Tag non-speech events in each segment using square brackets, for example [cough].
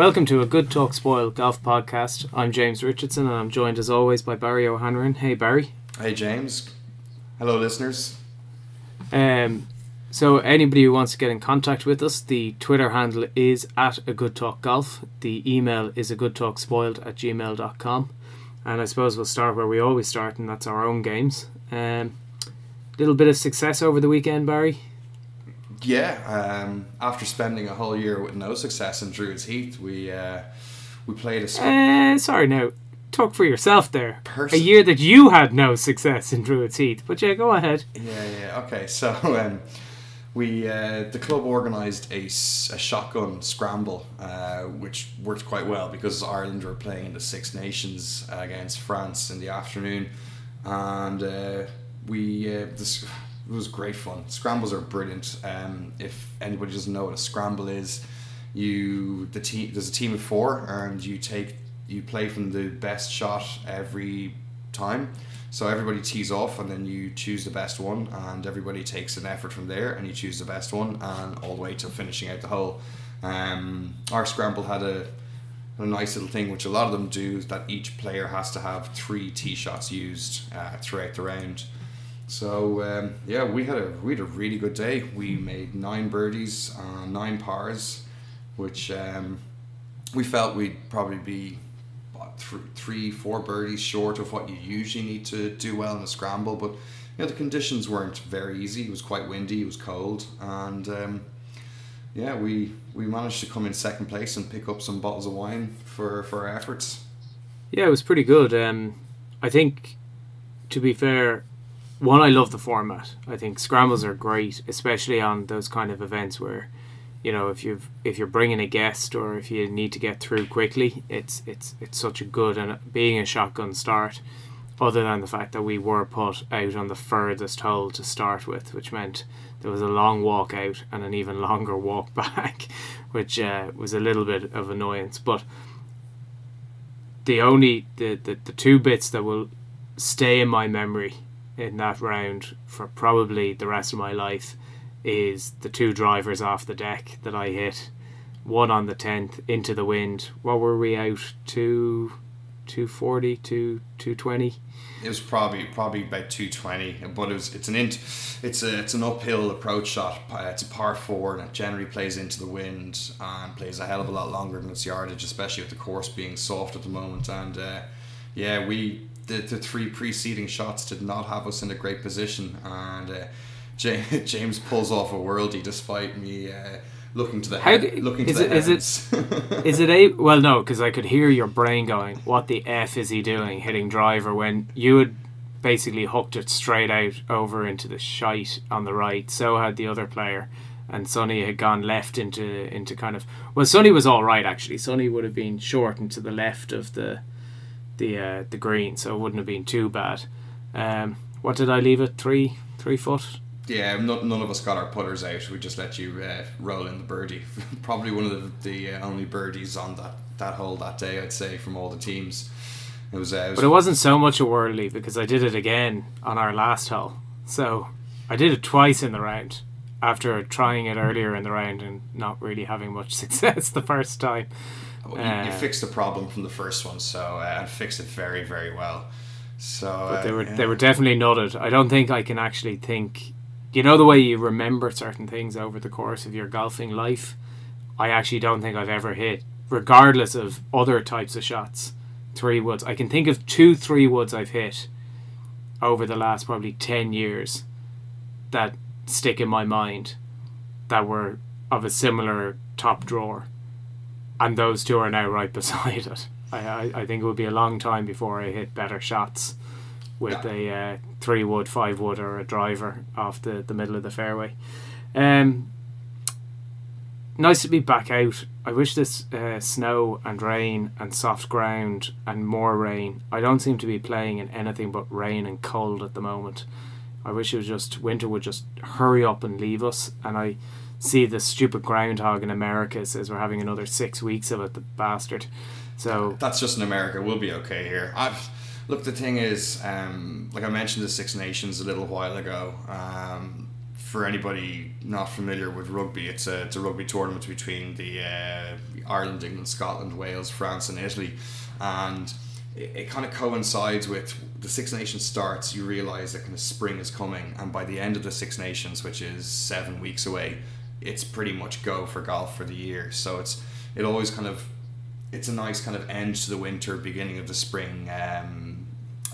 Welcome to a Good Talk Spoil golf podcast. I'm James Richardson and I'm joined as always by Barry O'Hanlon. Hey Barry. Hey James. Hello listeners. Um, so anybody who wants to get in contact with us, the Twitter handle is at a good talk golf. The email is a good talk spoiled at gmail.com. And I suppose we'll start where we always start, and that's our own games. Um, little bit of success over the weekend, Barry. Yeah, um, after spending a whole year with no success in Druids Heath, we uh, we played a sc- Uh, sorry, now talk for yourself there. Pers- a year that you had no success in Druids Heath, but yeah, go ahead. Yeah, yeah. Okay, so [laughs] um, we uh, the club organised a, a shotgun scramble, uh, which worked quite well because Ireland were playing in the Six Nations against France in the afternoon, and uh, we uh, this it was great fun. Scrambles are brilliant. Um, if anybody doesn't know what a scramble is, you the team there's a team of four and you take you play from the best shot every time. So everybody tees off and then you choose the best one and everybody takes an effort from there and you choose the best one and all the way to finishing out the hole. Um, our scramble had a, a nice little thing which a lot of them do is that each player has to have three tee shots used uh, throughout the round. So um, yeah, we had a we had a really good day. We made nine birdies, uh, nine pars, which um, we felt we'd probably be th- three, four birdies short of what you usually need to do well in a scramble. But you know the conditions weren't very easy. It was quite windy. It was cold, and um, yeah, we we managed to come in second place and pick up some bottles of wine for for our efforts. Yeah, it was pretty good. Um, I think, to be fair, one, I love the format. I think scrambles are great, especially on those kind of events where, you know, if you've if you're bringing a guest or if you need to get through quickly, it's it's it's such a good and being a shotgun start. Other than the fact that we were put out on the furthest hole to start with, which meant there was a long walk out and an even longer walk [laughs] back, which uh, was a little bit of annoyance. But the only the, the, the two bits that will stay in my memory in that round for probably the rest of my life is the two drivers off the deck that I hit. One on the tenth into the wind. What were we out to? 240 to 220 It was probably probably about two twenty, but it was it's an int, it's a it's an uphill approach shot. Uh, It's a par four, and it generally plays into the wind and plays a hell of a lot longer than its yardage, especially with the course being soft at the moment. And uh, yeah, we the, the three preceding shots did not have us in a great position, and uh, James, [laughs] James pulls off a worldie despite me. Uh, Looking to the head, d- looking to is the it- is it- heavens. [laughs] Is it a well? No, because I could hear your brain going, "What the f is he doing, hitting driver?" When you had basically hooked it straight out over into the shite on the right. So had the other player, and Sonny had gone left into into kind of. Well, Sonny was all right actually. Sonny would have been short and to the left of the the uh, the green, so it wouldn't have been too bad. Um, what did I leave it? Three three foot. Yeah, none, none of us got our putters out. We just let you uh, roll in the birdie. [laughs] Probably one of the, the uh, only birdies on that, that hole that day, I'd say, from all the teams. It was. Uh, it was But it wasn't so much a whirly because I did it again on our last hole. So I did it twice in the round after trying it earlier in the round and not really having much [laughs] success the first time. Well, you, you uh, fixed the problem from the first one, so uh, and fixed it very, very well. So But they uh, were yeah. they were definitely nutted. I don't think I can actually think. You know the way you remember certain things over the course of your golfing life. I actually don't think I've ever hit, regardless of other types of shots, three woods. I can think of two three woods I've hit over the last probably ten years that stick in my mind that were of a similar top drawer, and those two are now right [laughs] beside it. I, I, I think it would be a long time before I hit better shots with a uh, three wood, five wood, or a driver off the, the middle of the fairway. Um, nice to be back out. I wish this uh, snow and rain and soft ground and more rain. I don't seem to be playing in anything but rain and cold at the moment. I wish it was just winter would just hurry up and leave us. And I see the stupid groundhog in America says we're having another six weeks of it, the bastard. So that's just in America. We'll be okay here. I've look. The thing is, um, like I mentioned, the Six Nations a little while ago. Um, for anybody not familiar with rugby, it's a, it's a rugby tournament between the uh, Ireland, England, Scotland, Wales, France, and Italy, and it, it kind of coincides with the Six Nations starts. You realise that kind of spring is coming, and by the end of the Six Nations, which is seven weeks away, it's pretty much go for golf for the year. So it's it always kind of it's a nice kind of end to the winter, beginning of the spring. Um,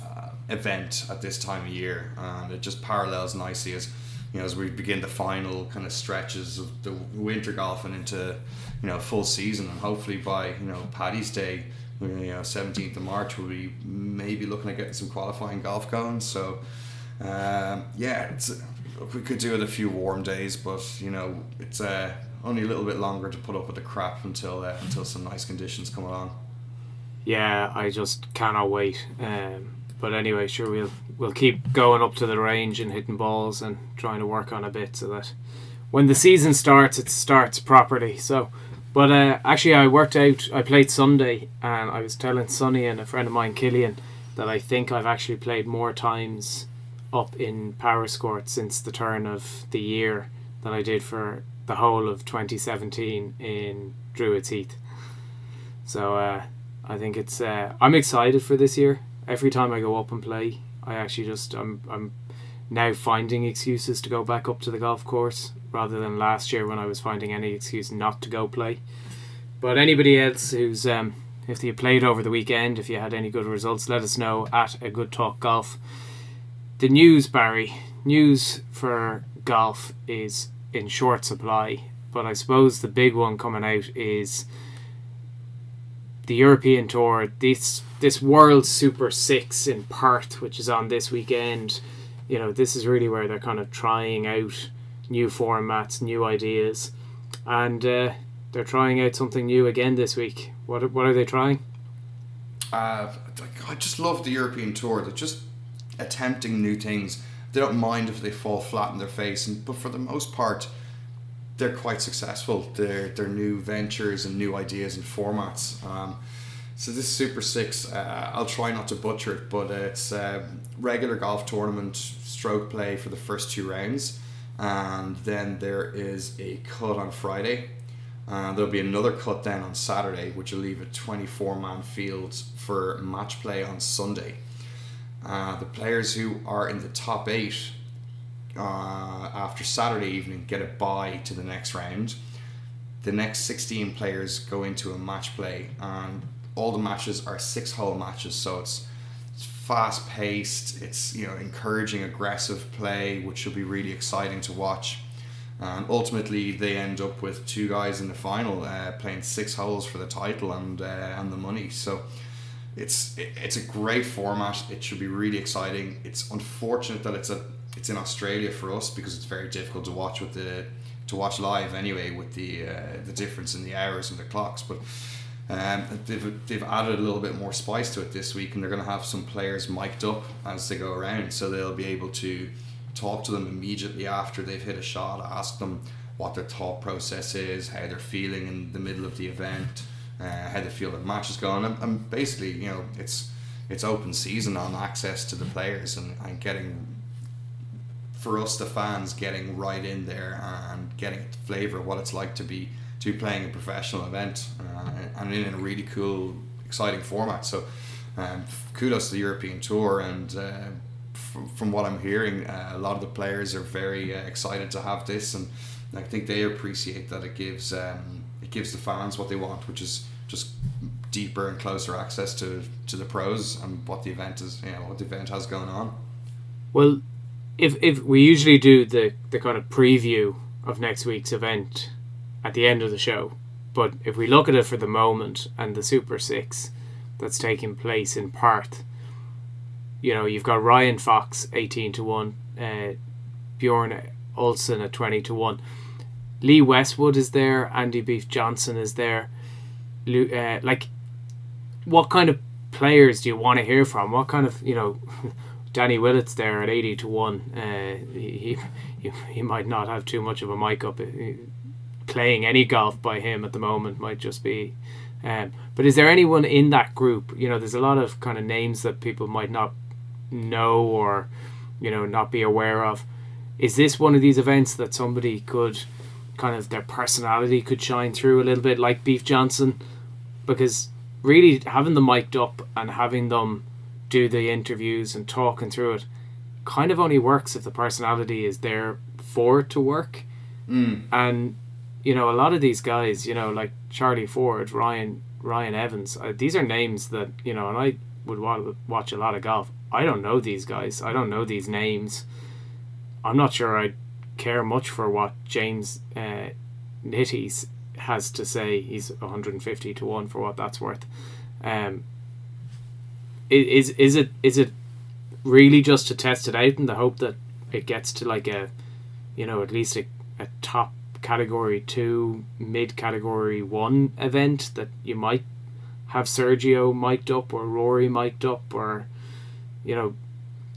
uh, event at this time of year, and it just parallels nicely as you know, as we begin the final kind of stretches of the winter golfing into, you know, full season, and hopefully by you know Paddy's Day, you know, seventeenth of March, we'll be maybe looking at getting some qualifying golf going. So, um, yeah, it's we could do it a few warm days, but you know, it's uh, only a little bit longer to put up with the crap until uh, until some nice conditions come along. Yeah, I just cannot wait. Um, but anyway, sure we'll we'll keep going up to the range and hitting balls and trying to work on a bit so that when the season starts, it starts properly. So, but uh, actually, I worked out. I played Sunday, and I was telling Sonny and a friend of mine, Killian, that I think I've actually played more times up in power Powerscourt since the turn of the year than I did for the whole of 2017 in Druids Heath. So uh, I think it's. Uh, I'm excited for this year every time I go up and play, I actually just I'm I'm now finding excuses to go back up to the golf course rather than last year when I was finding any excuse not to go play. But anybody else who's um, if you played over the weekend, if you had any good results, let us know at a good talk golf. The news, Barry, news for golf is in short supply, but I suppose the big one coming out is the European Tour. This this World Super Six in Perth, which is on this weekend, you know, this is really where they're kind of trying out new formats, new ideas, and uh, they're trying out something new again this week. What what are they trying? Uh, I just love the European Tour. They're just attempting new things. They don't mind if they fall flat in their face, and but for the most part, they're quite successful. Their their new ventures and new ideas and formats. Um, so this Super Six, uh, I'll try not to butcher it, but it's a regular golf tournament, stroke play for the first two rounds, and then there is a cut on Friday. Uh, there'll be another cut then on Saturday, which will leave a 24 man field for match play on Sunday. Uh, the players who are in the top eight uh, after Saturday evening get a bye to the next round. The next 16 players go into a match play, and all the matches are six hole matches, so it's, fast paced. It's you know encouraging aggressive play, which will be really exciting to watch. And ultimately, they end up with two guys in the final uh, playing six holes for the title and uh, and the money. So it's it, it's a great format. It should be really exciting. It's unfortunate that it's a it's in Australia for us because it's very difficult to watch with the to watch live anyway with the uh, the difference in the hours and the clocks. But um, they've, they've added a little bit more spice to it this week, and they're going to have some players mic'd up as they go around, so they'll be able to talk to them immediately after they've hit a shot, ask them what their thought process is, how they're feeling in the middle of the event, uh, how they feel the match is going, and, and basically, you know, it's it's open season on access to the players and, and getting for us the fans getting right in there and getting the flavour of what it's like to be to be playing a professional event uh, and in a really cool, exciting format. So, um, kudos to the European Tour, and uh, from, from what I'm hearing, uh, a lot of the players are very uh, excited to have this, and I think they appreciate that it gives um, it gives the fans what they want, which is just deeper and closer access to, to the pros and what the event is, you know, what the event has going on. Well, if if we usually do the the kind of preview of next week's event at the end of the show. But if we look at it for the moment and the Super Six that's taking place in Perth, you know, you've got Ryan Fox 18 to 1, uh, Bjorn Olsen at 20 to 1. Lee Westwood is there. Andy Beef Johnston is there. Uh, like, what kind of players do you want to hear from? What kind of you know, [laughs] Danny Willett's there at eighty to one. Uh, he, he he might not have too much of a mic up. Playing any golf by him at the moment might just be. Um, but is there anyone in that group? You know, there's a lot of kind of names that people might not know or you know not be aware of. Is this one of these events that somebody could kind of their personality could shine through a little bit, like Beef Johnston? Because really having them mic'd up and having them do the interviews and talking through it kind of only works if the personality is there for it to work. Mm. And you know, a lot of these guys, you know, like Charlie Ford, Ryan Ryan Evans, uh, these are names that you know, and I would wa- watch a lot of golf. I don't know these guys. I don't know these names. I'm not sure I care much for what James uh, Nitties has to say. He's 150 to one for what that's worth. Um, is is it is it really just to test it out in the hope that it gets to like a, you know, at least a, a top category two, mid category one event that you might have Sergio mic'd up or Rory mic'd up or, you know,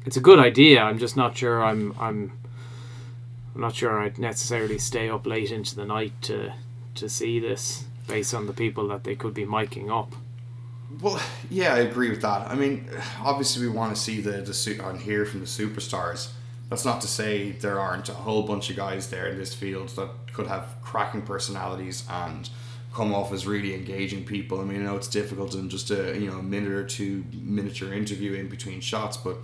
it's a good idea. I'm just not sure. I'm I'm. I'm not sure I'd necessarily stay up late into the night to to see this based on the people that they could be miking up. Well, yeah, I agree with that. I mean, obviously, we want to see the the on here from the superstars. That's not to say there aren't a whole bunch of guys there in this field that could have cracking personalities and come off as really engaging people. I mean, I know it's difficult in just a you know a minute or two miniature interview in between shots, but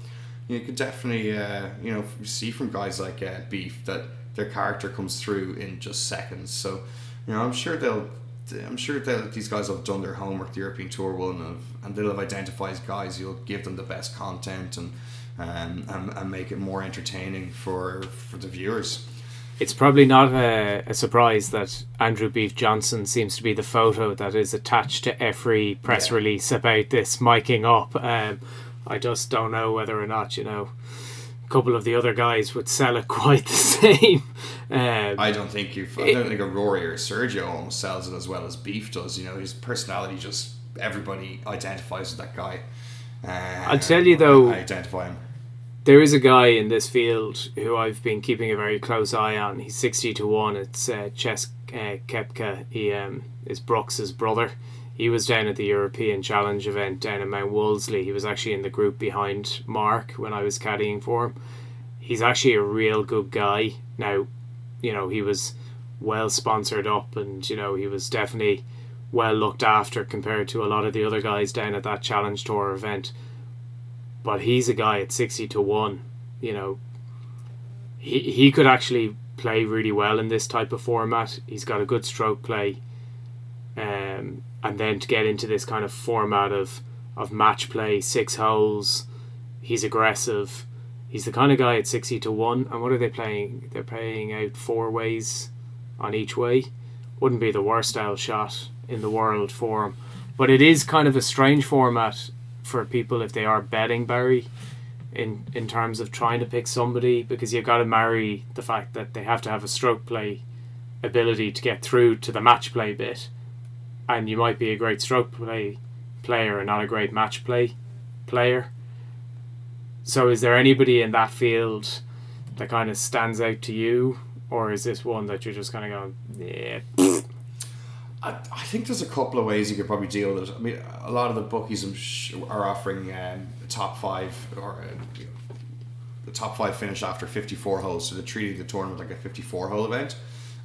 you could definitely uh, you know see from guys like uh, Beef that their character comes through in just seconds. So you know, I'm sure they'll I'm sure that these guys have done their homework. The European Tour will, and, and they'll have identified guys. You'll give them the best content and, um, and and make it more entertaining for for the viewers. It's probably not a, a surprise that Andrew Beef Johnston seems to be the photo that is attached to every press yeah. release about this miking up. Um, I just don't know whether or not you know a couple of the other guys would sell it [laughs] quite the same. Um, I don't think you. I don't think a Rory or a Sergio almost sells it as well as Beef does. You know, his personality just everybody identifies with that guy. Uh, I'll tell you though, I identify him. There is a guy in this field who I've been keeping a very close eye on. He's sixty to one. It's uh, Chase uh, Koepka. He um, is Brooks's brother. He was down at the European Challenge event down in Mount Wolseley. He was actually in the group behind Mark when I was caddying for him. He's actually a real good guy. Now, you know, he was well sponsored up and, you know, he was definitely well looked after compared to a lot of the other guys down at that Challenge Tour event. But he's a guy at 60 to 1, you know. He, he could actually play really well in this type of format. He's got a good stroke play. Um, and then to get into this kind of format of of match play, six holes, he's aggressive. He's the kind of guy at sixty to one. And what are they playing? They're playing out four ways on each way. Wouldn't be the worst style shot in the world for him, but it is kind of a strange format for people if they are betting Barry. In, in terms of trying to pick somebody because you've got to marry the fact that they have to have a stroke play ability to get through to the match play bit and you might be a great stroke play player and not a great match play player. So, is there anybody in that field that kind of stands out to you, or is this one that you're just kind of going, yeah? I, I think there's a couple of ways you could probably deal with it. I mean, a lot of the bookies are offering um, top five or uh, the top five finish after 54 holes, so they're treating the tournament like a 54 hole event,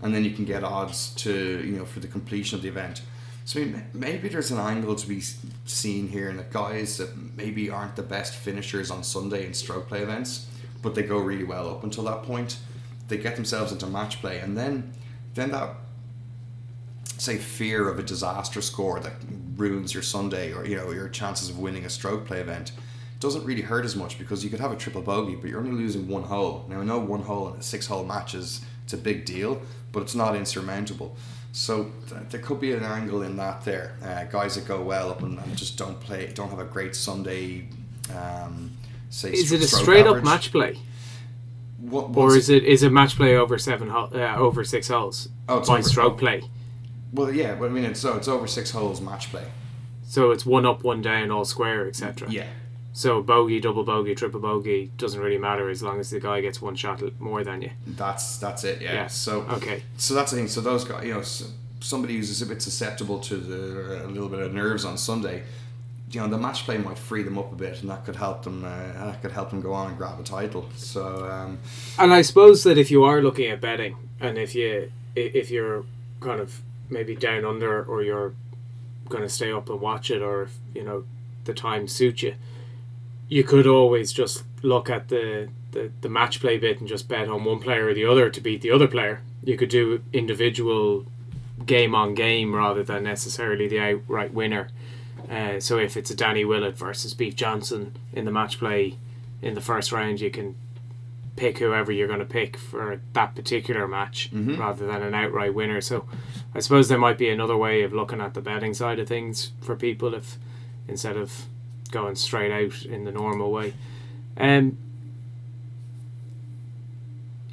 and then you can get odds to you know for the completion of the event. So maybe there's an angle to be seen here in the guys that maybe aren't the best finishers on Sunday in stroke play events, but they go really well up until that point. They get themselves into match play, and then then that say fear of a disaster score that ruins your Sunday or you know your chances of winning a stroke play event doesn't really hurt as much because you could have a triple bogey, but you're only losing one hole. Now I know one hole in a six hole match is it's a big deal, but it's not insurmountable. So th- there could be an angle in that there. Uh, guys that go well up and, and, just don't play, don't have a great Sunday. Um, say is it a straight average. up match play? what, or is it is it match play over seven hole, uh, over six holes Oh, by stroke play? Well, yeah, but I mean, it's so it's over six holes match play. So it's one up, one down, all square, etc. Yeah, So bogey, double bogey, triple bogey doesn't really matter as long as the guy gets one shot more than you. that's that's it. Yeah. Yeah. So Okay. so that's the thing. So those guys, you know, somebody who's a bit susceptible to the a little bit of nerves on Sunday, you know, the match play might free them up a bit, and that could help them. Uh, that could help them go on and grab a title. So um, And I suppose that if you are looking at betting, and if you if you're kind of maybe down under, or you're going to stay up and watch it, or if you know the time suits you, you could always just look at the, the the match play bit and just bet on one player or the other to beat the other player. You could do individual game on game rather than necessarily the outright winner. Uh, so if it's a Danny Willett versus Beef Johnston in the match play in the first round, you can pick whoever you're going to pick for that particular match Mhm. rather than an outright winner. So I suppose there might be another way of looking at the betting side of things for people if instead of going straight out in the normal way. Um,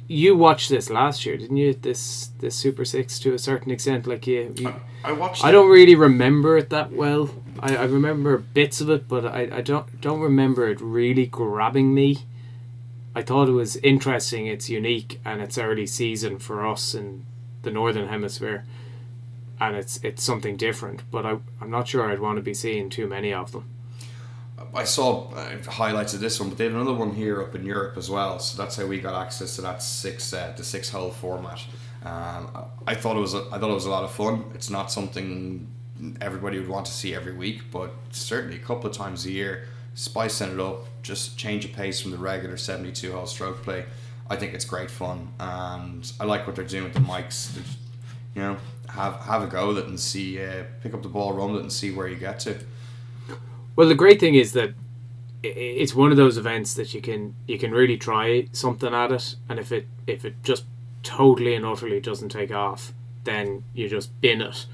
you watched this last year, didn't you? This this Super Six to a certain extent, like you. you I, I watched. I don't really remember it that well. I, I remember bits of it, but I, I don't don't remember it really grabbing me. I thought it was interesting. It's unique and it's early season for us in the northern hemisphere, and it's it's something different. But I I'm not sure I'd want to be seeing too many of them. I saw uh, highlights of this one, but they had another one here up in Europe as well. So that's how we got access to that six uh, the six hole format. Um, I thought it was a, I thought it was a lot of fun. It's not something everybody would want to see every week, but certainly a couple of times a year, spicing it up, just change of pace from the regular seventy two hole stroke play. I think it's great fun, and I like what they're doing with the mics. They're- You know, have have a go at it and see, uh, pick up the ball, run it, and see where you get to. Well, the great thing is that it's one of those events that you can you can really try something at it, and if it if it just totally and utterly doesn't take off, then you just bin it.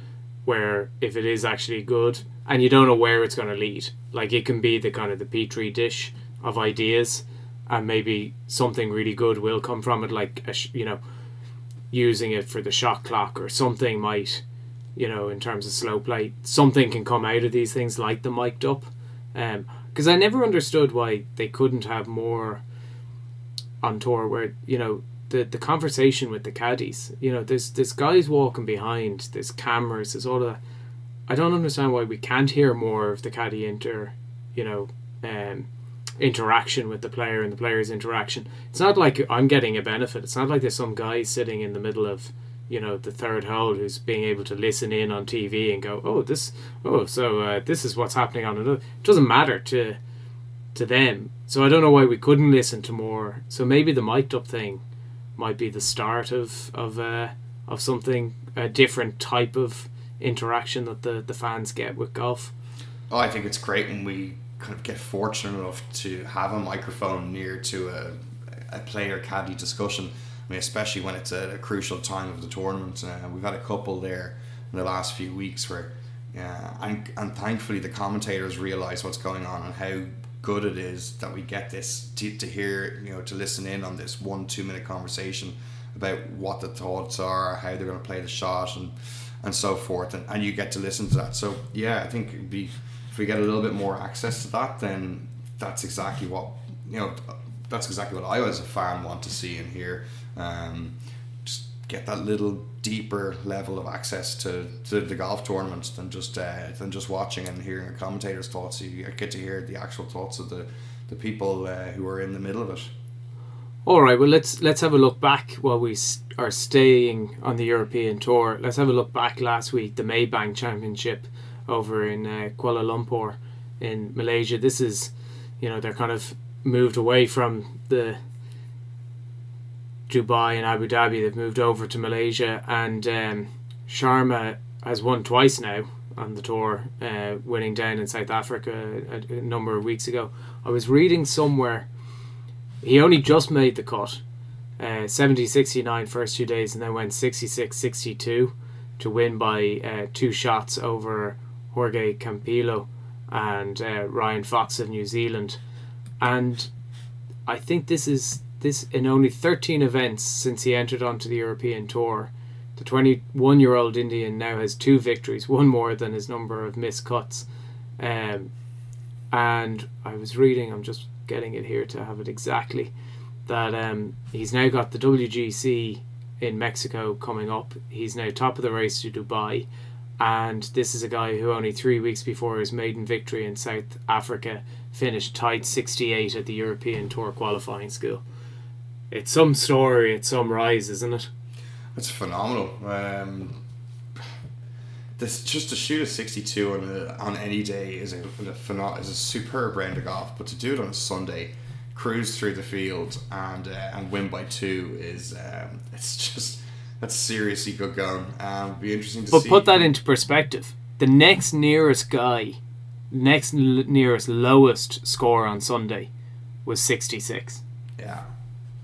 Where if it is actually good, and you don't know where it's going to lead, like it can be the kind of the petri dish of ideas, and maybe something really good will come from it, like a you know, using it for the shot clock or something might you know, in terms of slow play, something can come out of these things like the mic'd up. Because I never understood why they couldn't have more on tour where, you know, the, the conversation with the caddies, you know, there's, there's guys walking behind, there's cameras, there's all that. I don't understand why we can't hear more of the caddy inter, you know, um, interaction with the player and the player's interaction. It's not like I'm getting a benefit. It's not like there's some guy sitting in the middle of you know the third hole who's being able to listen in on TV and go, oh this, oh so uh, this is what's happening on another. It doesn't matter to to them. So I don't know why we couldn't listen to more. So maybe the mic'd up thing might be the start of of uh, of something a different type of interaction that the the fans get with golf. Oh, I think it's great when we kind of get fortunate enough to have a microphone near to a, a player caddy discussion. I mean, especially when it's a, a crucial time of the tournament. Uh, we've had a couple there in the last few weeks where, yeah, and, and thankfully the commentators realize what's going on and how good it is that we get this to, to hear, you know, to listen in on this one, two minute conversation about what the thoughts are, how they're going to play the shot, and and so forth, and, and you get to listen to that. So yeah, I think be if we get a little bit more access to that, then that's exactly what you know. That's exactly what I as a fan want to see and hear. Um, just get that little deeper level of access to, to the golf tournaments than just uh, than just watching and hearing a commentator's thoughts. You get to hear the actual thoughts of the the people uh, who are in the middle of it. All right, well let's let's have a look back while we are staying on the European tour. Let's have a look back last week, the Maybank Championship over in uh, Kuala Lumpur in Malaysia. This is, you know, they're kind of moved away from the Dubai and Abu Dhabi. They've moved over to Malaysia, and um, Sharma has won twice now on the tour, uh, winning down in South Africa a, a number of weeks ago. I was reading somewhere he only just made the cut. Uh, 70 69 first two days and then went 66 62 to win by uh, two shots over Jorge Campillo and uh, Ryan Fox of New Zealand. And I think this is this in only 13 events since he entered onto the European Tour. The 21 year old Indian now has two victories, one more than his number of missed cuts. Um, and I was reading, I'm just getting it here to have it exactly, that um, he's now got the WGC in Mexico coming up. He's now top of the race to Dubai. And this is a guy who only three weeks before his maiden victory in South Africa finished tied 68 at the European Tour qualifying school. It's some story, it's some rise, isn't it? It's phenomenal. Um, this just to shoot a sixty-two on a, on any day is a, a phenom- is a superb round of golf, but to do it on a Sunday, cruise through the field and uh, and win by two is um, it's [laughs] just that's seriously good going. Um, be interesting to But see. But put that into perspective. The next nearest guy, next l- nearest lowest score on Sunday was 66. yeah,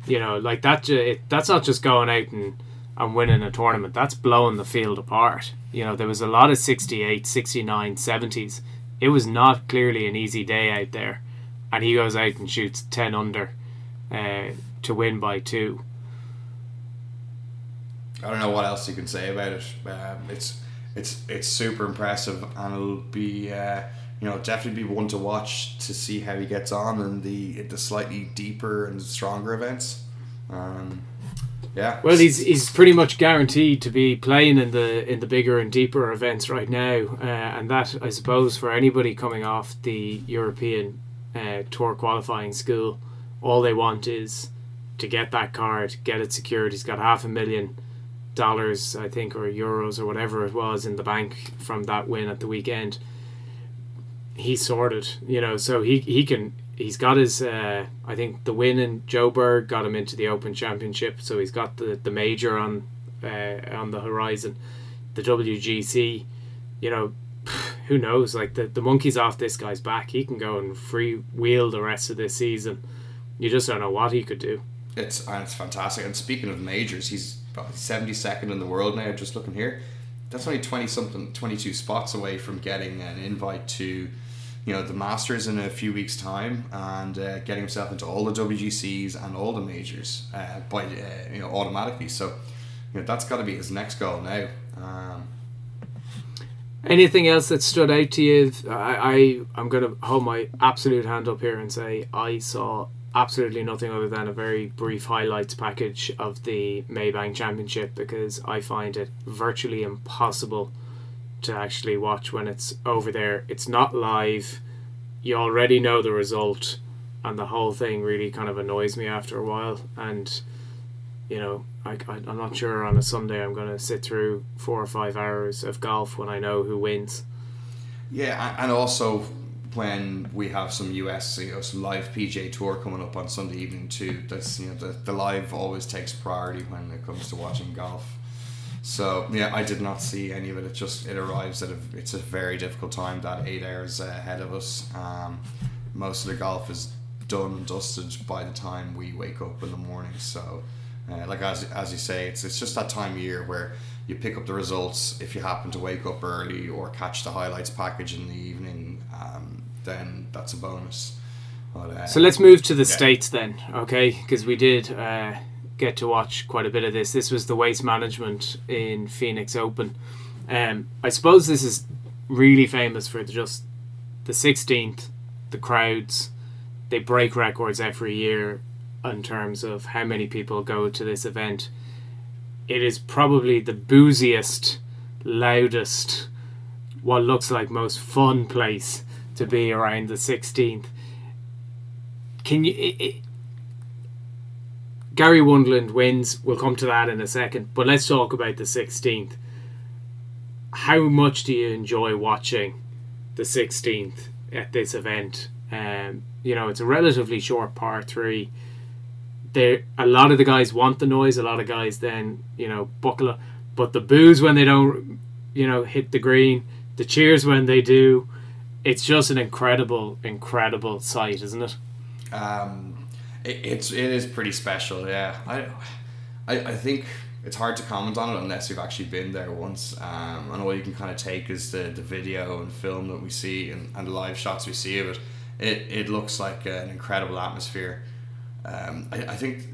You know, like that. It, that's not just going out and, and winning a tournament. That's blowing the field apart. You know, there was a lot of 68, 69, 70s. It was not clearly an easy day out there, and he goes out and shoots 10 under uh, to win by two. I don't know what else you can say about it. Um, it's it's it's super impressive, and it'll be uh, you know definitely be one to watch to see how he gets on in the the slightly deeper and stronger events. Um, yeah. Well, he's he's pretty much guaranteed to be playing in the in the bigger and deeper events right now, uh, and that I suppose for anybody coming off the European uh, Tour qualifying school, all they want is to get that card, get it secured. He's got half a million dollars, I think, or euros or whatever it was in the bank from that win at the weekend. He's sorted, you know, so he he can he's got his uh, I think the win in Joburg got him into the Open Championship, so he's got the the major on uh, on the horizon, the WGC, you know, [sighs] who knows? Like the the monkey's off this guy's back. He can go and free wheel the rest of this season. You just don't know what he could do. It's and it's fantastic. And speaking of majors, he's seventy second in the world now. Just looking here, that's only twenty something, twenty two spots away from getting an invite to, you know, the Masters in a few weeks' time, and uh, getting himself into all the WGCs and all the majors uh, by uh, you know automatically. So, you know, that's got to be his next goal now. Um, Anything else that stood out to you? I, I I'm gonna hold my absolute hand up here and say I saw absolutely nothing other than a very brief highlights package of the Maybank Championship because I find it virtually impossible to actually watch when it's over there. It's not live. You already know the result, and the whole thing really kind of annoys me after a while. And you know, I, I, I'm not sure on a Sunday I'm going to sit through four or five hours of golf when I know who wins. Yeah, and also when we have some US, you know, some live PGA Tour coming up on Sunday evening too. That's you know the, the live always takes priority when it comes to watching golf. So yeah, I did not see any of it. It just it arrives at a it's a very difficult time. That eight hours ahead of us. Um, most of the golf is done and dusted by the time we wake up in the morning. So. Uh, like as, as you say, it's it's just that time of year where you pick up the results if you happen to wake up early or catch the highlights package in the evening. Um, then that's a bonus. But, uh, So let's move to the Yeah. states then, okay? Because we did uh, get to watch quite a bit of this. This was the waste management in Phoenix Open. Um, I suppose this is really famous for just the 16th, the crowds. They break records every year in terms of how many people go to this event. It is probably the booziest, loudest, what looks like most fun place to be around the 16th. Can you. It, Gary Woodland wins. We'll come to that in a second. But let's talk about the 16th. How much do you enjoy watching the 16th at this event? Um, you know, it's a relatively short par three. There, a lot of the guys want the noise. A lot of guys then, you know, buckle up. But the boos when they don't, you know, hit the green. The cheers when they do. It's just an incredible, incredible sight, isn't it? Um, it, it's it is pretty special. Yeah, I, I I think it's hard to comment on it unless you've actually been there once. Um, and all you can kind of take is the, the video and film that we see and, and the live shots we see of it. It it looks like an incredible atmosphere. um, I, I think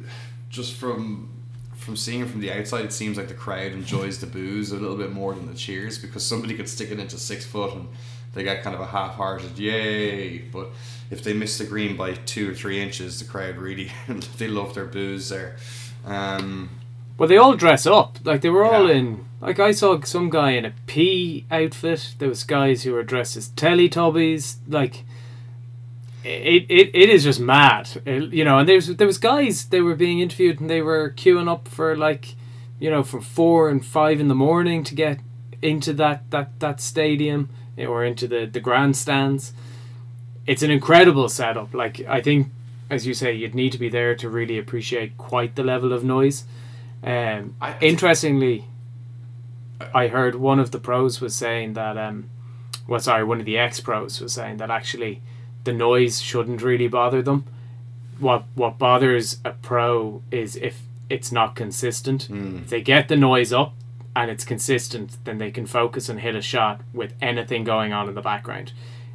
just from from seeing it from the outside, it seems like the crowd enjoys the booze a little bit more than the cheers because somebody could stick it into six foot and they get kind of a half-hearted yay. But if they miss the green by two or three inches, the crowd really [laughs] they love their boos there. Um, Well, they all dress up. Like they were all Yeah. in. Like I saw some guy in a pea outfit. There was guys who were dressed as Teletubbies. Like it, it, it is just mad. It- you know, and there was there was guys they were being interviewed and they were queuing up for like, you know, from four and five in the morning to get into that that that stadium or into the the grandstands. It's an incredible setup. Like I think, as you say, you'd need to be there to really appreciate quite the level of noise. Um, I- interestingly, I heard one of the pros was saying that, um, well, sorry, one of the ex pros was saying that actually the noise shouldn't really bother them. What what bothers a pro is if it's not consistent. If they get the noise up and it's consistent, then they can focus and hit a shot with anything going on in the background.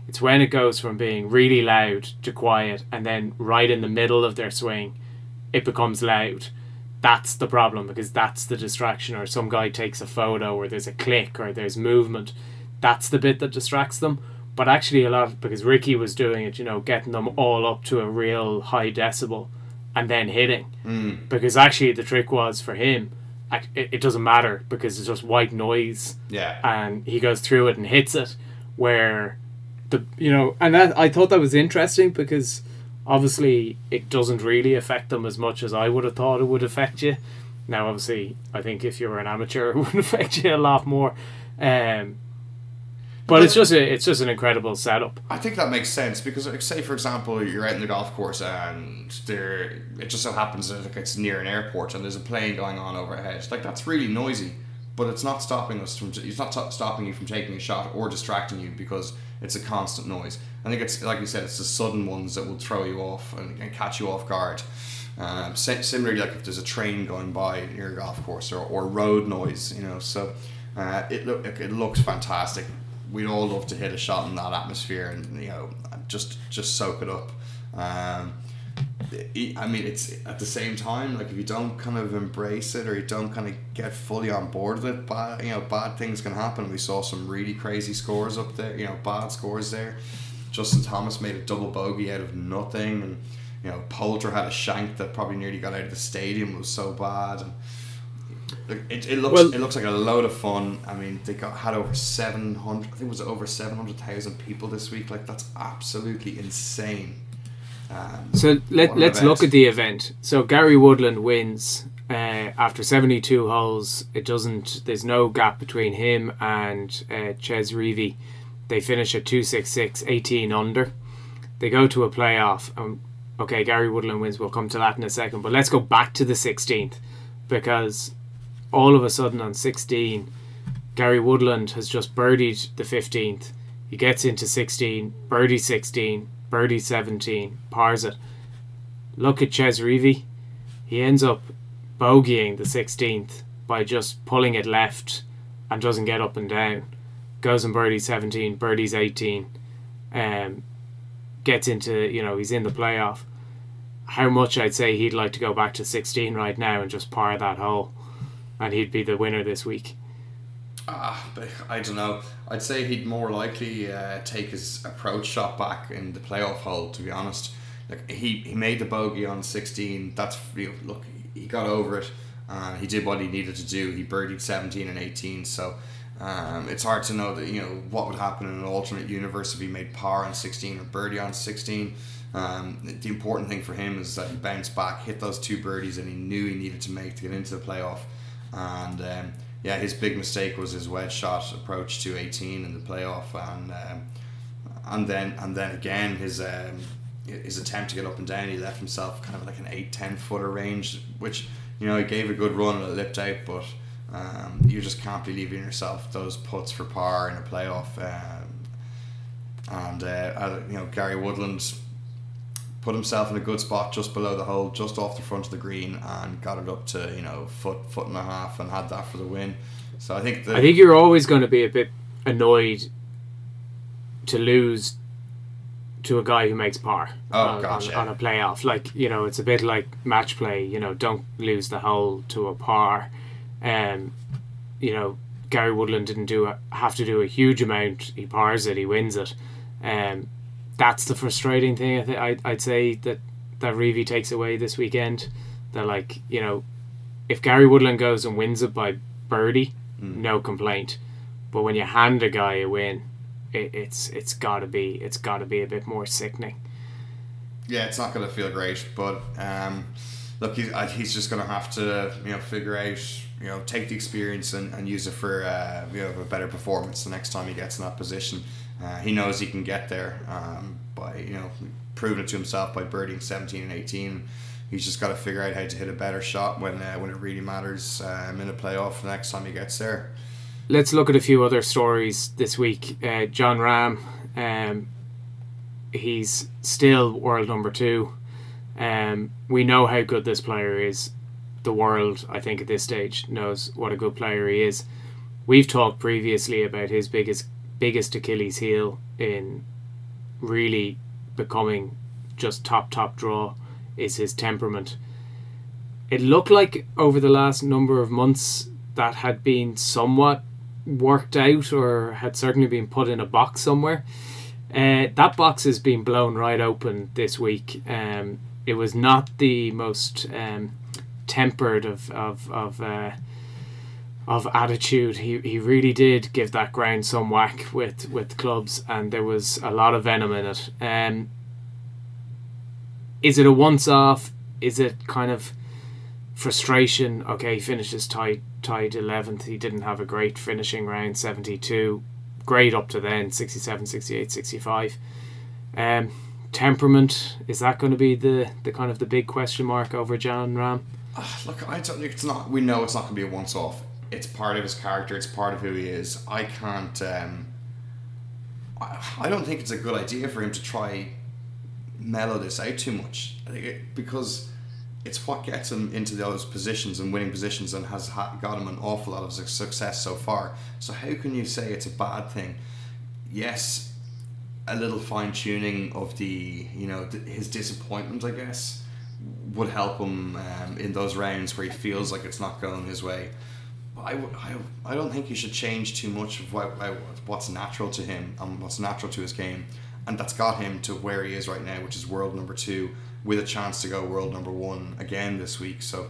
It's when it goes from being really loud to quiet and then right in the middle of their swing, it becomes loud. That's the problem because that's the distraction, or some guy takes a photo, or there's a click, or there's movement. That's the bit that distracts them. But actually, a lot because Ricky was doing it, you know, getting them all up to a real high decibel and then hitting. mm, Because actually, the trick was for him, it, it doesn't matter because it's just white noise. Yeah. and he goes through it and hits it where the you know and that I thought that was interesting because obviously it doesn't really affect them as much as I would have thought it would affect you. Now obviously I think if you were an amateur [laughs] it would affect you a lot more. Um but it's just a, it's just an incredible setup I think that makes sense because, like, say, for example, you're out in the golf course and there, it just so happens that like, it's near an airport and there's a plane going on overhead. Like that's really noisy, but it's not stopping us from. It's not to- stopping you from taking a shot or distracting you because it's a constant noise. I think it's like you said, it's the sudden ones that will throw you off and, and catch you off guard. Um, similarly, like if there's a train going by near a golf course or, or road noise, you know. So uh, it look it looks fantastic. We'd all love to hit a shot in that atmosphere and you know just just soak it up. Um, I mean, it's at the same time like if you don't kind of embrace it or you don't kind of get fully on board with it, bad you know bad things can happen. We saw some really crazy scores up there, you know, bad scores there. Justin Thomas made a double bogey out of nothing, and you know Poulter had a shank that probably nearly got out of the stadium. It was so bad, and it, it looks Well- it looks like a load of fun. I mean, they got had over seven hundred. I think it was over seven hundred thousand people this week. Like that's absolutely insane. Um, So let let's event. look at the event. So Gary Woodland wins uh, after 72 holes. It doesn't. There's no gap between him and uh, Chez Reavie. They finish at 266, 18 under. They go to a playoff. Um, okay, Gary Woodland wins. We'll come to that in a second. But let's go back to the 16th because all of a sudden on 16, Gary Woodland has just birdied the 15th. He gets into 16, birdie 16, birdie 17, pars it. Look at Chez Reavie. He ends up bogeying the 16th by just pulling it left and doesn't get up and down. Goes and birdie 17, birdies 18. Um, gets into, you know, he's in the playoff. How much I'd say he'd like to go back to 16 right now and just par that hole. And he'd be the winner this week. Ah, but I don't know. I'd say he'd more likely uh, take his approach shot back in the playoff hole. To be honest, like he, he made the bogey on sixteen. That's look, he got over it. Uh, he did what he needed to do. He birdied seventeen and eighteen. So um, it's hard to know that you know what would happen in an alternate universe if he made par on sixteen or birdie on sixteen. Um, the important thing for him is that he bounced back, hit those two birdies, and he knew he needed to make to get into the playoff. And um, yeah, his big mistake was his wedge shot approach to 18 in the playoff, and um, and then and then again his um, his attempt to get up and down. He left himself kind of like an 8 10 footer range, which you know he gave a good run and it lipped out, but um, you just can't be leaving yourself those puts for par in a playoff. Um, and uh, you know Gary Woodland put himself in a good spot just below the hole, just off the front of the green, and got it up to you know foot foot and a half, and had that for the win. So I think the I think you're always going to be a bit annoyed to lose to a guy who makes par Oh, on, gosh, on, yeah. on a playoff. Like you know, it's a bit like match play. You know, don't lose the hole to a par. Um, you know, Gary Woodland didn't do a, have to do a huge amount. He pars it, he wins it. Um, that's the frustrating thing. I th- I, I'd say that that Reavie takes away this weekend. That like you know, if Gary Woodland goes and wins it by birdie, no complaint. But when you hand a guy a win, it, it's it's got to be it's got to be a bit more sickening. Yeah, it's not going to feel great, but um, look, he's, he's just going to have to, you know, figure out, you know, take the experience and, and use it for, uh, you know, a better performance the next time he gets in that position. Uh, he knows he can get there um, by, you know, proving it to himself by birdieing 17 and 18. He's just got to figure out how to hit a better shot when uh, when it really matters um, in a playoff the next time he gets there. Let's look at a few other stories this week. Uh, Jon Rahm, um, he's still world number two. Um, we know how good this player is. The world, I think, at this stage knows what a good player he is. We've talked previously about his biggest biggest Achilles heel in really becoming just top top draw is his temperament. It looked like over the last number of months that had been somewhat worked out or had certainly been put in a box somewhere. Uh, that box has been blown right open this week. Um, it was not the most um, tempered of of of, uh, of attitude. He, he really did give that ground some whack with with clubs, and there was a lot of venom in it. Um, is it a once off? Is it kind of frustration? Okay, he finishes tied tied eleventh. He didn't have a great finishing round. Seventy two, great up to then. 67, 68, 65. Um, temperament is that going to be the the kind of the big question mark over Jon Rahm? Ah, Look, I don't it's not. We know it's not going to be a once off. It's part of his character. It's part of who he is. I can't. Um, I, don't think it's a good idea for him to try mellow this out too much. Because it's what gets him into those positions and winning positions and has ha- got him an awful lot of success so far. So how can you say it's a bad thing? Yes, a little fine tuning of the you know his disappointment, I guess, would help him um, in those rounds where he feels like it's not going his way. I, I, I don't think he should change too much of what- what's natural to him and what's natural to his game, and that's got him to where he is right now, which is world number two, with a chance to go world number one again this week. So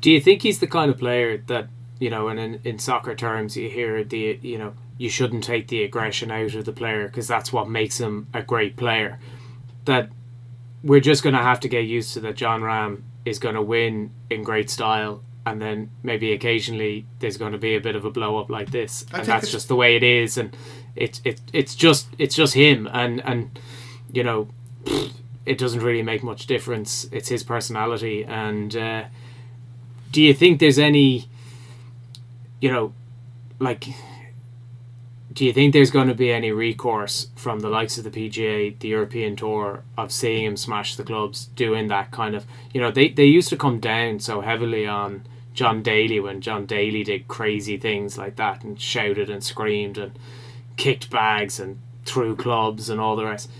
Do you think he's the kind of player that you know, and in, in soccer terms, you hear the you know you shouldn't take the aggression out of the player because that's what makes him a great player. That we're just going to have to get used to that. Jon Rahm is going to win in great style, and then maybe occasionally there's going to be a bit of a blow up like this, I and that's just the way it is, and it's it, it's just it's just him, and and you know. It doesn't really make much difference. It's his personality, and uh, do you think there's any you know like do you think there's going to be any recourse from the likes of the PGA, the European Tour, of seeing him smash the clubs, doing that kind of, you know, they, they used to come down so heavily on John Daly when John Daly did crazy things like that and shouted and screamed and kicked bags and threw clubs and all the rest.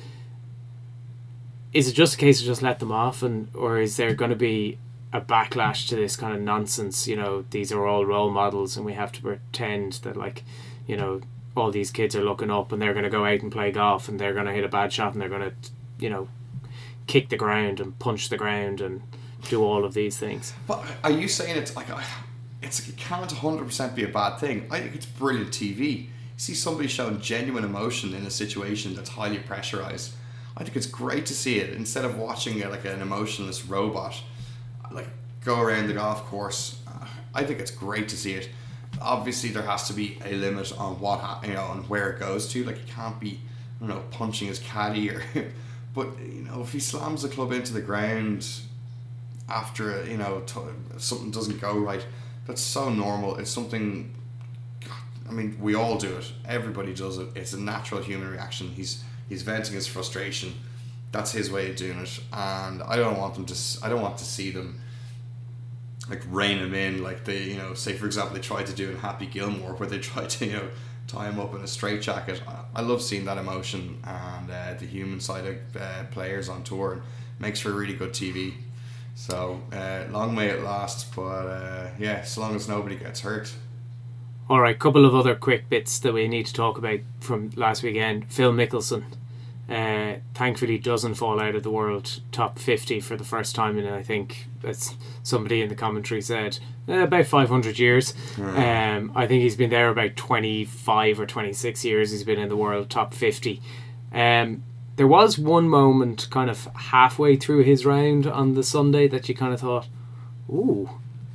Is it just a case of just let them off, and or is there going to be a backlash to this kind of nonsense? You know, these are all role models, and we have to pretend that like, you know, all these kids are looking up, and they're going to go out and play golf, and they're going to hit a bad shot, and they're going to, you know, kick the ground and punch the ground and do all of these things. But are you saying it's like a- it's it can't hundred percent be a bad thing? I think it's brilliant TV. See somebody showing genuine emotion in a situation that's highly pressurized. I think it's great to see it instead of watching it like an emotionless robot, like go around the golf course. Uh, I think it's great to see it. Obviously, there has to be a limit on what ha- you know and where it goes to. Like it can't be, you know, punching his caddy or. [laughs] But you know, if he slams the club into the ground after you know t- something doesn't go right. That's so normal. It's something i mean we all do it. Everybody does it. It's a natural human reaction. He's he's venting his frustration. That's his way of doing it. And i don't want them to i don't want to see them like rein him in like they you know say for example they tried to do in happy gilmore where they [laughs] tried to you know tie him up in a straitjacket. I, I love seeing that emotion and uh, the human side of uh, players on tour. It makes for really good TV. So uh, long may it last, but uh, yeah, so long as nobody gets hurt. All right, couple of other quick bits that we need to talk about from last weekend. Phil Mickelson, uh, thankfully, doesn't fall out of the world top fifty for the first time in I think that's somebody in the commentary said uh, about five hundred years. Um, I think he's been there about twenty five or twenty six years. He's been in the world top fifty. Um, there was one moment, kind of halfway through his round on the Sunday, that you kind of thought, "Ooh,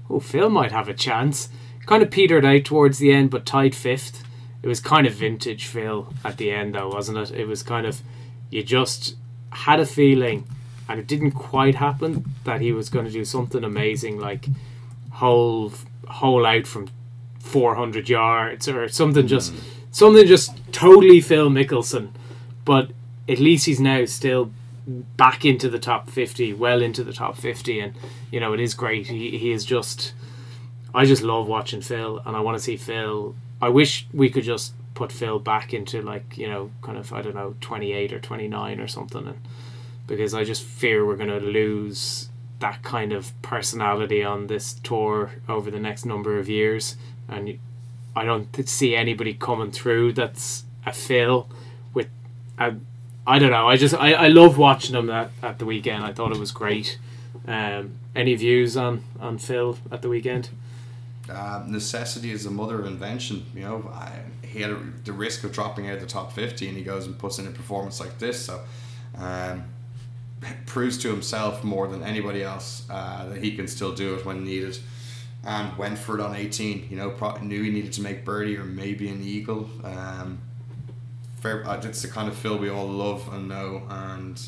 oh, Phil might have a chance." Kind of petered out towards the end, but tied fifth. It was kind of vintage Phil at the end, though, wasn't it? It was kind of you just had a feeling, and it didn't quite happen that he was going to do something amazing, like hole hole out from four hundred yards or something. Just mm. something just totally Phil Mickelson, but at least he's now still back into the top 50 well into the top 50 and you know it is great. He, he is just I just love watching Phil and I want to see Phil. I wish we could just put Phil back into like you know kind of I don't know 28 or 29 or something and because I just fear we're going to lose that kind of personality on this tour over the next number of years. And I don't see anybody coming through that's a Phil with a I don't know. I just I, I love watching him at, at the weekend. I thought it was great. Um, any views on, on Phil at the weekend? Uh, necessity is the mother of invention. You know, I, he had a, the risk of dropping out of the top fifty, and he goes and puts in a performance like this. So, um, [laughs] proves to himself more than anybody else uh, that he can still do it when needed. And went for it on eighteen. You know, pro- knew he needed to make birdie or maybe an eagle. Um, fair, it's the kind of Phil we all love and know, and.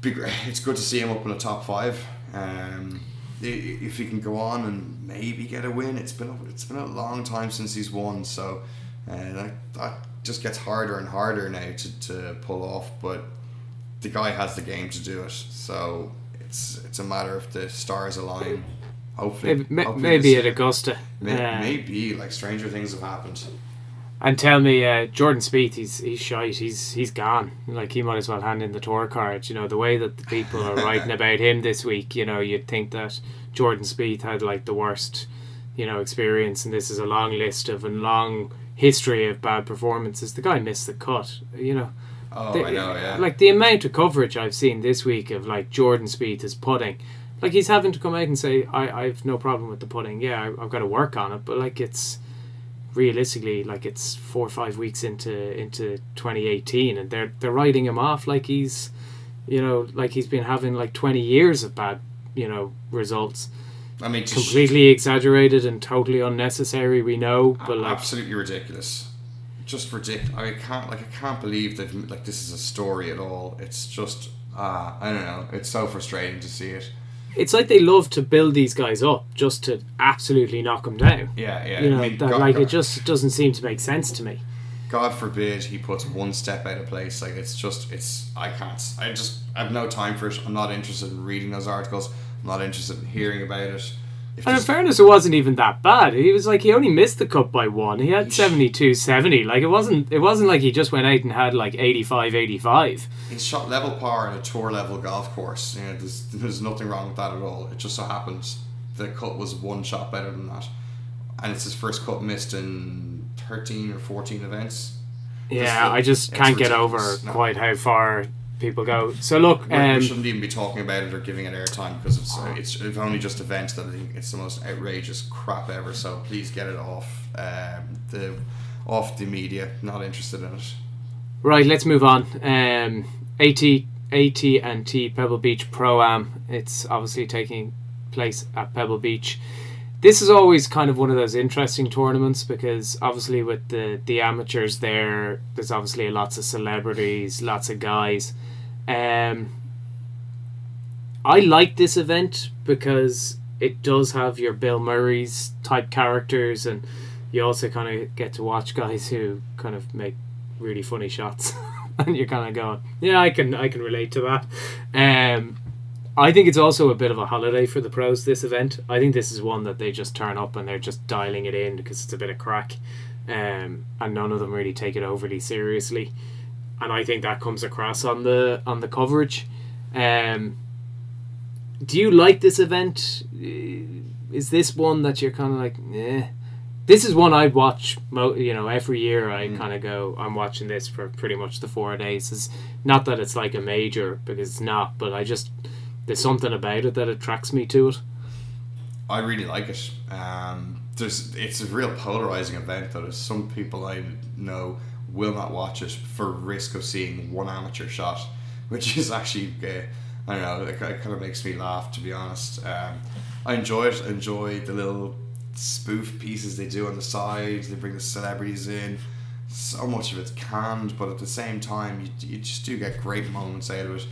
It's good to see him up in the top five. Um, if he can go on and maybe get a win, it's been a, it's been a long time since he's won, so uh, that, that just gets harder and harder now to, to pull off. But the guy has the game to do it, so it's it's a matter of the stars align. Hopefully, Maybe, hopefully maybe at. Augusta. May- Uh, maybe like stranger things have happened. And tell me, uh, Jordan Spieth, he's he's shite. He's he's gone. Like he might as well hand in the tour card. You know the way that the people are writing about him this week. You know you'd think that Jordan Spieth had like the worst, you know, experience, and this is a long list of a long history of bad performances. The guy missed the cut. You know. Oh, The- I know, yeah. Like the amount of coverage I've seen this week of like Jordan Spieth is putting, like he's having to come out and say, "I I've no problem with the putting. Yeah, I, I've got to work on it." But like it's realistically like it's four or five weeks into into 2018, and they're they're writing him off like he's, you know, like he's been having like 20 years of bad, you know, results. I mean, sh- Completely exaggerated and totally unnecessary. We know, but like absolutely ridiculous. Just ridiculous. I can't like I can't believe that like this is a story at all. It's just ah I don't know. It's so frustrating to see it. It's like they love to build these guys up just to absolutely knock them down. Yeah, yeah. you know, I mean, that, God, like God, it just doesn't seem to make sense to me. God forbid he puts one step out of place. Like it's just it's I can't. I just I have no time for it. I'm not interested in reading those articles. I'm not interested in hearing about it. And in fairness, it wasn't even that bad. He was like he only missed the cup by one. He had 72 70. Like it wasn't it wasn't like he just went out and had like 85 85. he's shot level par on a tour level golf course. You know, there's there's nothing wrong with that at all. It just so happens the cut was one shot better than that, and it's his first cut missed in thirteen or fourteen events. Yeah, the- I just can't get over. No. quite how far people go. So look, We- um, we shouldn't even be talking about it or giving it airtime because it's uh, it's if only just events that I think it's the most outrageous crap ever. So please get it off um, the off the media. Not interested in it. Right, let's move on. Um, AT AT and T Pebble Beach Pro Am. It's obviously taking place at Pebble Beach. This is always kind of one of those interesting tournaments because obviously with the the amateurs there, there's obviously lots of celebrities, lots of guys. Um, I like this event because it does have your Bill Murray's type characters, and you also kind of get to watch guys who kind of make really funny shots, [laughs] and you're kind of going, yeah, I can I can relate to that. Um, I think it's also a bit of a holiday for the pros. This event, I think this is one that they just turn up and they're just dialing it in because it's a bit of crack. um, and none of them really take it overly seriously, and I think that comes across on the on the coverage. Um, do you like this event? Uh, Is this one that you're kind of like, eh? This is one I'd watch. Mo- you know, every year I kind of go, I'm watching this for pretty much the four days. It's not that it's like a major because it's not, but I just there's something about it that attracts me to it. I really like it. Um, there's it's a real polarizing event though. There's some people I know will not watch it for risk of seeing one amateur shot, which [laughs] is actually uh, I don't know. It, kind of makes me laugh to be honest. Um, I enjoy it. I enjoy the little spoof pieces they do on the side. They bring the celebrities in. So much of it's canned, but at the same time, you, you just do get great moments out of it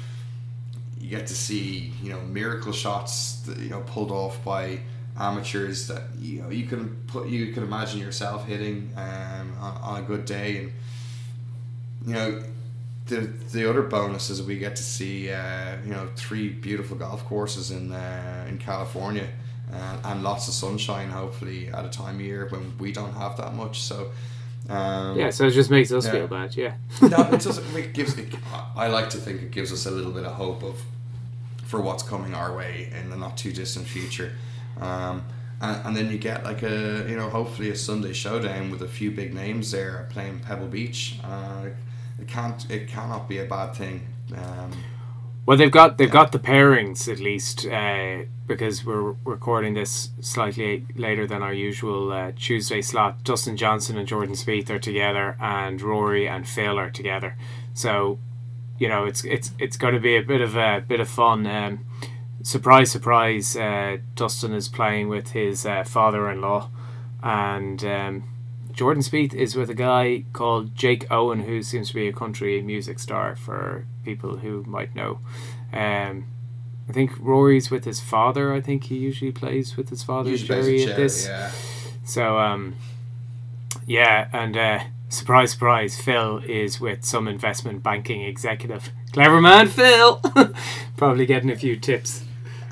you get to see you know miracle shots that, you know pulled off by amateurs that you know you can put you can imagine yourself hitting um, on, on a good day and you know the the other bonus is we get to see uh, you know three beautiful golf courses in uh, in California uh, and lots of sunshine hopefully at a time of year when we don't have that much so um, Yeah, so it just makes us Yeah. feel bad. Yeah. no, it [laughs] doesn't. It gives. It, I like to think it gives us a little bit of hope of for what's coming our way in the not too distant future. Um, and, and then you get like a you know hopefully a Sunday showdown with a few big names there playing Pebble Beach. Uh, it can't. It cannot be a bad thing. Um, Well, they've got they've got the pairings at least uh, because we're recording this slightly later than our usual uh, Tuesday slot. Dustin Johnson and Jordan Spieth are together, and Rory and Phil are together. So, you know, it's it's it's going to be a bit of a bit of fun. Um, surprise, surprise! Uh, Dustin is playing with his uh, father-in-law, and um, Jordan Spieth is with a guy called Jake Owen, who seems to be a country music star for people who might know. Um, I think Rory's with his father. I think he usually plays with his father, usually Gerry, at chair, this. Yeah. So, um, yeah, and uh, surprise, surprise, Phil is with some investment banking executive. Clever man, Phil! [laughs] Probably getting a few tips.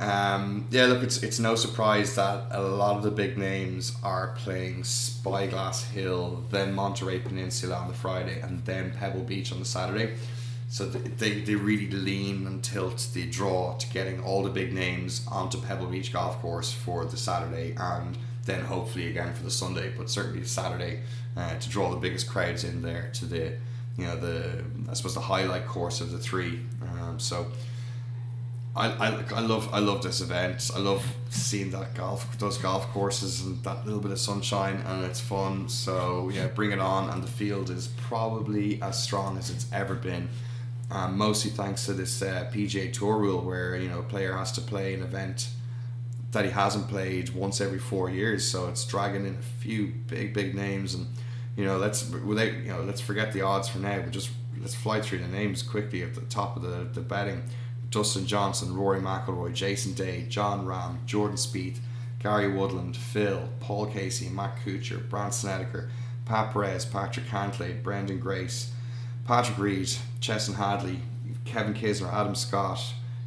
Um, yeah, look, it's it's no surprise that a lot of the big names are playing Spyglass Hill, then Monterey Peninsula on the Friday, and then Pebble Beach on the Saturday. So they, they really lean and tilt the draw to getting all the big names onto Pebble Beach Golf Course for the Saturday and then hopefully again for the Sunday, but certainly Saturday uh, to draw the biggest crowds in there to the you know the I suppose the highlight course of the three. Um, so I, I, I love I love this event. I love seeing that golf those golf courses and that little bit of sunshine and it's fun. So yeah, bring it on. And the field is probably as strong as it's ever been. Um, mostly thanks to this uh, PGA Tour rule, where you know a player has to play an event that he hasn't played once every four years. So it's dragging in a few big big names, and you know let's without you know let's forget the odds for now. But just let's fly through the names quickly at the top of the the betting. Dustin Johnson, Rory McIlroy, Jason Day, Jon Rahm, Jordan Spieth, Gary Woodland, Phil, Paul Casey, Matt Kuchar, Brandt Snedeker, Pat Perez, Patrick Cantlay, Branden Grace, Patrick Reed, Chesson Hadley, Kevin Kisner, Adam Scott.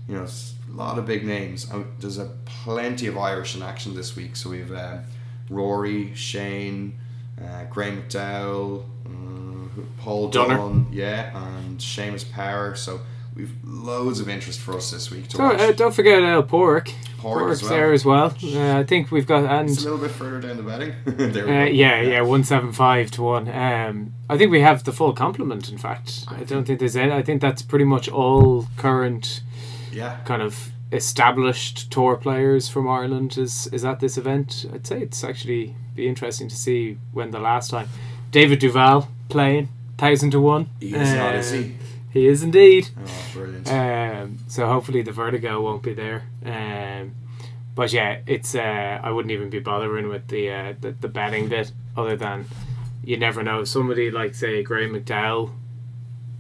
You know, a lot of big names. Uh, There's a plenty of Irish in action this week. So we've uh, Rory, Shane, uh, Graeme McDowell, uh, Paul Dunner. Dunne, yeah, and Seamus Power. So we've loads of interest for us this week to Don't, watch. uh, don't forget uh, Pork. Pork as well. there as well. Uh, I think we've got and It's a little bit further down the betting. [laughs] Uh, yeah, yeah, one seven five to one. Um, I think we have the full complement. In fact, I don't think there's any. I think that's pretty much all current yeah. kind of established tour players from Ireland is is at this event. I'd say it's actually be interesting to see when the last time David Duval playing thousand to one. He is not, is he? He is indeed. Oh, brilliant. Um, so hopefully the vertigo won't be there. Um, but yeah, it's uh, I wouldn't even be bothering with the, uh, the the betting bit, other than you never know. Somebody like say Graeme McDowell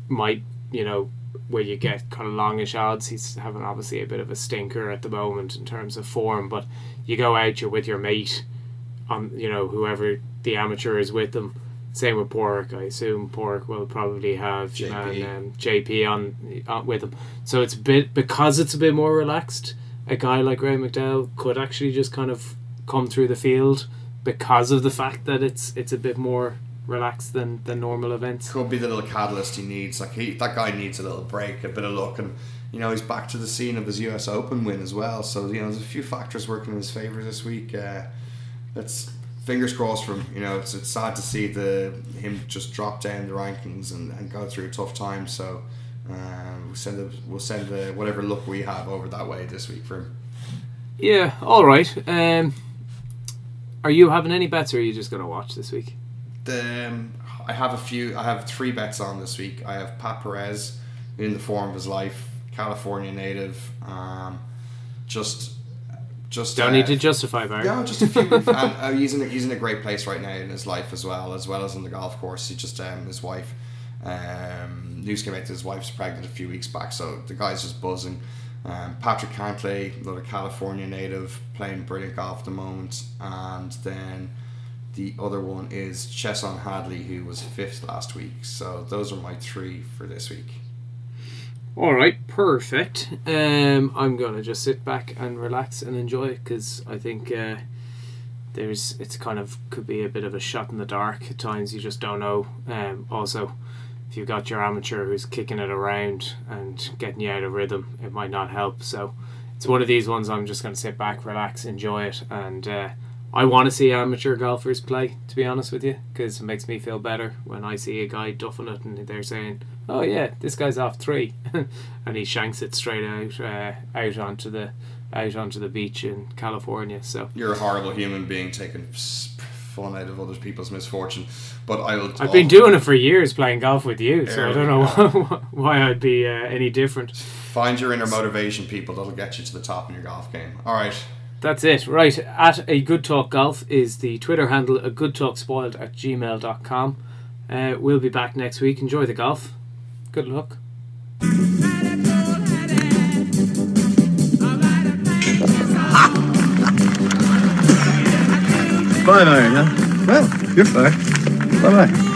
might you know where you get kind of longish odds. He's having obviously a bit of a stinker at the moment in terms of form, but you go out, you're with your mate, on you know whoever the amateur is with them. Same with Pork. I assume Pork will probably have JP. and, um, JP on, on with him. So it's a bit because it's a bit more relaxed. A guy like Ray McDowell could actually just kind of come through the field because of the fact that it's it's a bit more relaxed than than normal events. Could be the little catalyst he needs. Like he, that guy needs a little break, a bit of luck, and you know he's back to the scene of his U.S. Open win as well. So you know there's a few factors working in his favor this week. Uh, let's fingers crossed for him. You know it's, it's sad to see the him just drop down the rankings and, and go through a tough time. So uh, we'll send a, we'll send a, whatever luck we have over that way this week for him. Yeah, all right. Um, are you having any bets, or are you just going to watch this week? The, um, I have a few. I have three bets on this week. I have Pat Perez in the form of his life, California native. Um, just, just don't uh, need to justify, Barry. No, just a few. [laughs] and uh, he's in a, he's in a great place right now in his life as well, as well as on the golf course. He just um, his wife. Um, news came out that his wife's pregnant a few weeks back, so the guy's just buzzing. Um, Patrick Cantlay, another California native, playing brilliant golf at the moment. And then the other one is Chesson Hadley, who was fifth last week. So those are my three for this week. All right, perfect. Um, I'm gonna just sit back and relax and enjoy it because I think uh, there's it's kind of could be a bit of a shot in the dark at times. You just don't know. Um, also, if you've got your amateur who's kicking it around and getting you out of rhythm, it might not help. So it's one of these ones I'm just to sit back, relax, enjoy it, and uh, I want to see amateur golfers play. To be honest with you, because it makes me feel better when I see a guy duffing it and they're saying, "Oh yeah, this guy's off three, [laughs] and he shanks it straight out uh, out onto the out onto the beach in California. So You're a horrible human being taking fun out of other people's misfortune. But I will. I've been doing it for years, playing golf with you, so I don't know [laughs] why I'd be uh, any different. Find your inner motivation, people. That'll get you to the top in your golf game. All right. That's it. Right. At a good talk golf is the Twitter handle a good talk spoiled at gmail.com. Uh, we'll be back next week. Enjoy the golf. Good luck. Five iron, huh? Well, you're fine. Bye bye.